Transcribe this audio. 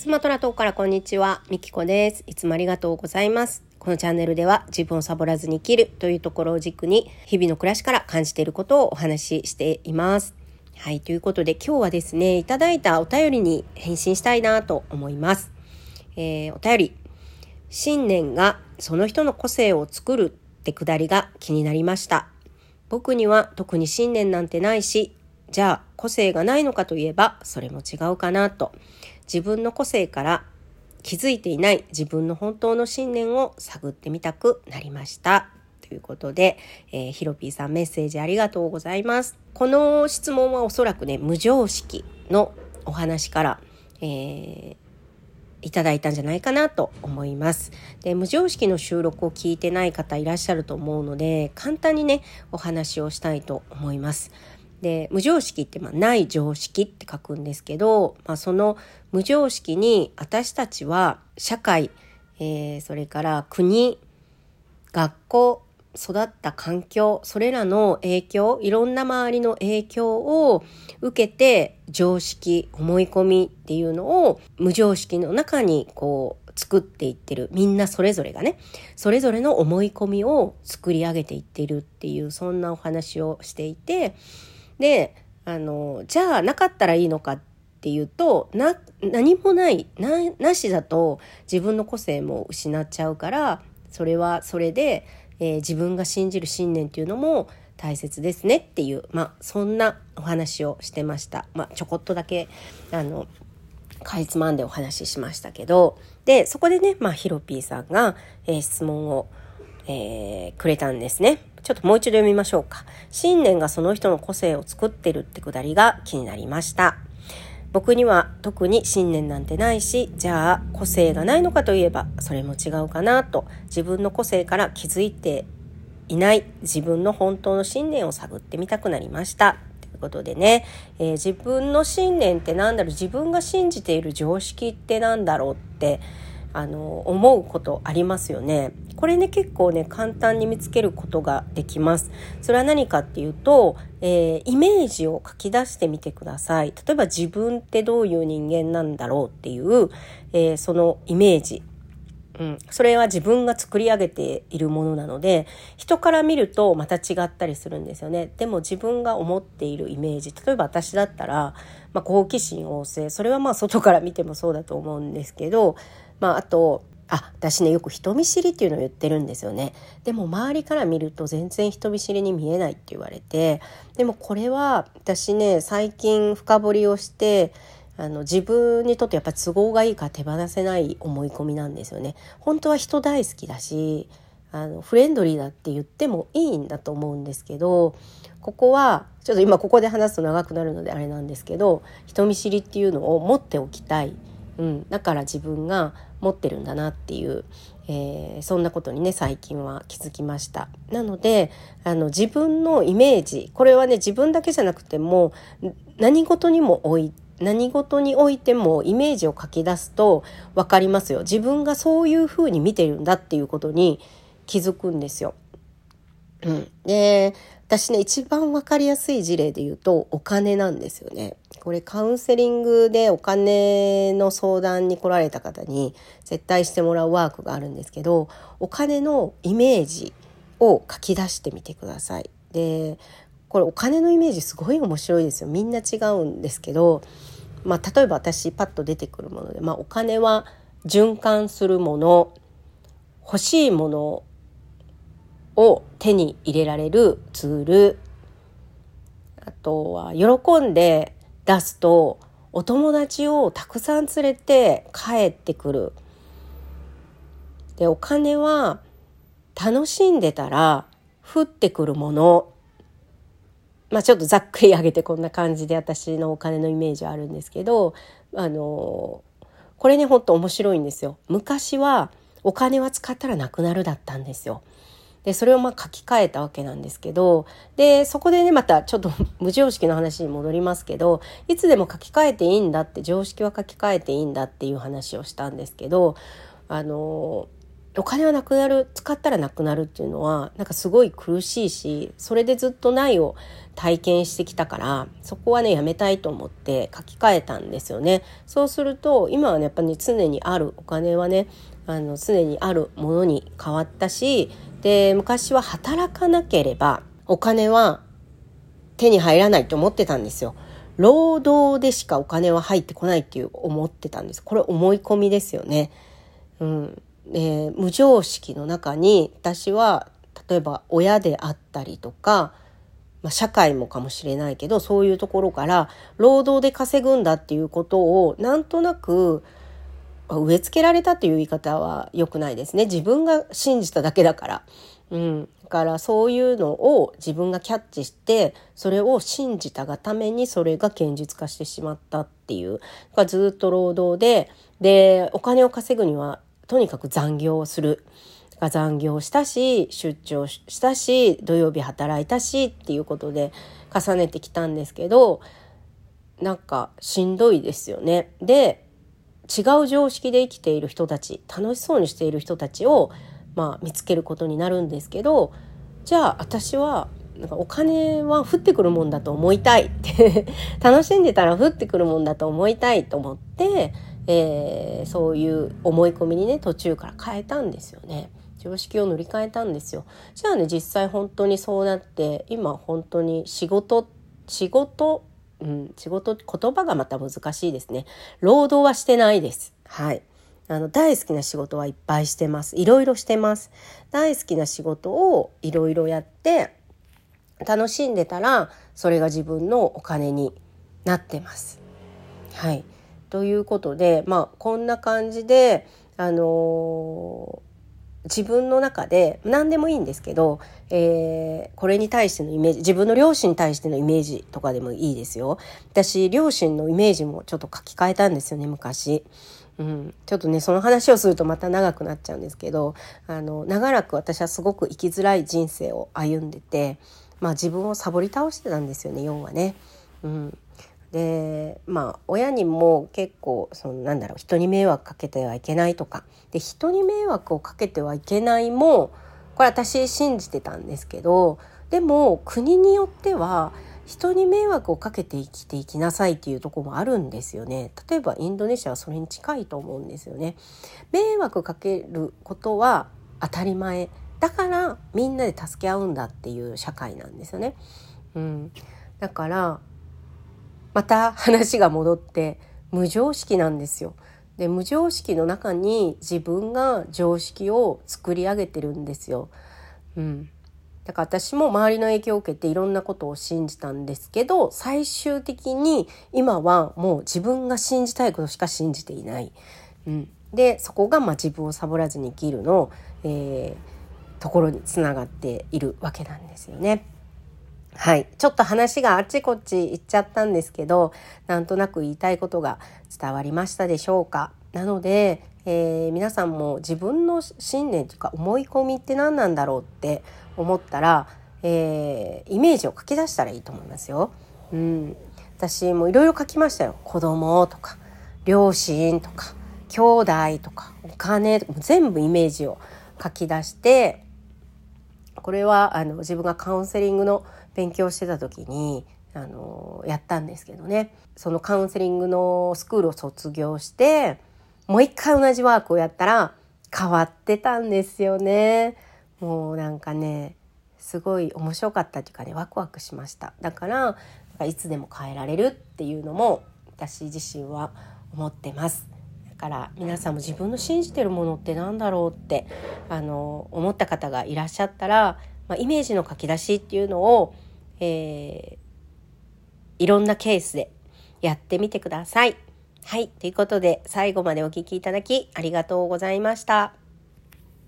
スマトラ島からこんにちは、みきこです。いつもありがとうございます。このチャンネルでは自分をサボらずに生きるというところを軸に日々の暮らしから感じていることをお話ししています。はい、ということで今日はですね、いただいたお便りに返信したいなと思います。えー、お便り。信念がその人の個性を作るってくだりが気になりました。僕には特に信念なんてないし、じゃあ個性がないのかといえばそれも違うかなと。自分の個性から気づいていない自分の本当の信念を探ってみたくなりました。ということで、えー、ヒロピーさんメッセージありがとうございます。この質問はおそらくね、無常識のお話から、えー、いただいたんじゃないかなと思います。で、無常識の収録を聞いてない方いらっしゃると思うので、簡単にね、お話をしたいと思います。で無常識ってまあない常識って書くんですけど、まあ、その無常識に私たちは社会、えー、それから国学校育った環境それらの影響いろんな周りの影響を受けて常識思い込みっていうのを無常識の中にこう作っていってる。みんなそれぞれがねそれぞれの思い込みを作り上げていってるっていうそんなお話をしていてであのじゃあなかったらいいのかっていうとな何もないなしだと自分の個性も失っちゃうからそれはそれで、えー、自分が信じる信念っていうのも大切ですねっていう、まあ、そんなお話をしてました。まあ、ちょこっとだけあのかいつまんでお話ししましたけどでそこでね、まあ、ヒロピーさんが、えー、質問を、えー、くれたんですね。ちょっともう一度読みましょうか。信念がその人の個性を作ってるってくだりが気になりました。僕には特に信念なんてないし、じゃあ個性がないのかといえばそれも違うかなと自分の個性から気づいていない自分の本当の信念を探ってみたくなりました。ということでね、えー、自分の信念って何だろう自分が信じている常識って何だろうってあの思うことありますよね。これね結構ね簡単に見つけることができます。それは何かっていうと、えー、イメージを書き出してみてください。例えば自分ってどういう人間なんだろうっていう、えー、そのイメージ。うん、それは自分が作り上げているものなので人から見るとまた違ったりするんですよねでも自分が思っているイメージ例えば私だったら、まあ、好奇心旺盛それはまあ外から見てもそうだと思うんですけどまあ、あとあ私ねよく人見知りっていうのを言ってるんですよね。でも周りから見ると全然人見知りに見えないって言われてでもこれは私ね最近深掘りをしてあの自分にとってやっぱ都合がいいか手放せない思い込みなんですよね。本当は人大好きだしあのフレンドリーだって言ってもいいんだと思うんですけどここはちょっと今ここで話すと長くなるのであれなんですけど人見知りっていうのを持っておきたい、うん、だから自分が持ってるんだなっていう、えー、そんなことにね最近は気づきました。なのであの自分のイメージこれはね自分だけじゃなくても何事にもおい何事においてもイメージを書き出すと分かりますよ。自分がそういうふうに見てるんだっていうことに気づくんですよ。うん、で私ね一番分かりやすい事例で言うとお金なんですよね。これカウンセリングでお金の相談に来られた方に絶対してもらうワークがあるんですけどお金のイメージを書き出してみてください。でこれお金のイメージすごい面白いですよみんな違うんですけど、まあ、例えば私パッと出てくるもので、まあ、お金は循環するもの欲しいものを手に入れられるツールあとは喜んで出すとお友達をたくさん連れて帰ってくる。でお金は楽しんでたら降ってくるものまあちょっとざっくり上げてこんな感じで私のお金のイメージはあるんですけどあのこれねほんと面白いんですよ。昔はお金は使ったらなくなるだったんですよ。でそれをまあ書き換えたわけなんですけどでそこでねまたちょっと 無常識の話に戻りますけどいつでも書き換えていいんだって常識は書き換えていいんだっていう話をしたんですけどあのお金はなくなる使ったらなくなるっていうのはなんかすごい苦しいしそれでずっとないを体験してきたからそこはねやめたいと思って書き換えたんですよね。そうすると今はねやっぱり、ね、常にあるお金はねあの常にあるものに変わったしで昔は働かなければお金は手に入らないと思ってたんですよ。労働でしかお金は入ってこないっていう思ってたんです。これ思い込みですよね。うん。えー、無常識の中に私は例えば親であったりとか、まあ、社会もかもしれないけどそういうところから労働で稼ぐんだっていうことをなんとなく植え付けられたという言い方は良くないですね自分が信じただけだから。うん、だからそういうのを自分がキャッチしてそれを信じたがためにそれが現実化してしまったっていうずっと労働ででお金を稼ぐにはとにかく残業をする。が残業したし出張したし土曜日働いたしっていうことで重ねてきたんですけどなんかしんどいですよね。で違う常識で生きている人たち楽しそうにしている人たちを、まあ、見つけることになるんですけどじゃあ私はなんかお金は降ってくるもんだと思いたいって 楽しんでたら降ってくるもんだと思いたいと思ってえー、そういう思い込みにね途中から変えたんですよね。常識を塗り替えたんですよ。じゃあね実際本当にそうなって今本当に仕事仕事うん、仕事言葉がまた難しいですね。労働はしてないです。はい。あの大好きな仕事はいっぱいしてます。いろいろしてます。大好きな仕事をいろいろやって楽しんでたらそれが自分のお金になってます。はい。ということで、まあ、こんな感じで、あのー、自分の中で何でもいいんですけど、えー、これに対してのイメージ自分の両親に対してのイメージとかでもいいですよ。私両親のイメージもちょっと書き換えたんですよね昔。うん、ちょっとねその話をするとまた長くなっちゃうんですけどあの長らく私はすごく生きづらい人生を歩んでて、まあ、自分をサボり倒してたんですよね要はね。うん、でまあ親にも結構そのなんだろう人に迷惑かけてはいけないとか。で人に迷惑をかけてはいけないもこれ私信じてたんですけどでも国によっては人に迷惑をかけて生きていきなさいっていうとこもあるんですよね。例えばインドネシアはそれに近いと思うんですよね。迷惑かけることは当たり前。だからみんなで助け合うんだっていう社会なんですよね、うん、だからまた話が戻って無常識なんですよ。で無常識の中に自分が常識を作り上げてるんですよ。うん、だから私も周りの影響を受けていろんなことを信じたんですけど最終的に今はもう自分が信じたいことしか信じていない。うん、でそこがまあ自分をサボらずに生きるの、えー、ところにつながっているわけなんですよね。はい。ちょっと話があっちこっち行っちゃったんですけど、なんとなく言いたいことが伝わりましたでしょうか？なので、えー、皆さんも自分の信念というか思い込みって何なんだろうって思ったら、えー、イメージを書き出したらいいと思いますよ。うん。私もいろいろ書きましたよ。子供とか、両親とか、兄弟とか、お金とか、全部イメージを書き出して、これはあの自分がカウンセリングの勉強してた時にあのやったんですけどね。そのカウンセリングのスクールを卒業してもう一回同じワークをやったら変わってたんですよね。もうなんかねすごい面白かったというかねワクワクしました。だからいつでも変えられるっていうのも私自身は思ってます。だから皆さんも自分の信じてるものって何だろうってあの思った方がいらっしゃったらまあ、イメージの書き出しっていうのを、えー、いろんなケースでやってみてください。はい。ということで、最後までお聴きいただきありがとうございました。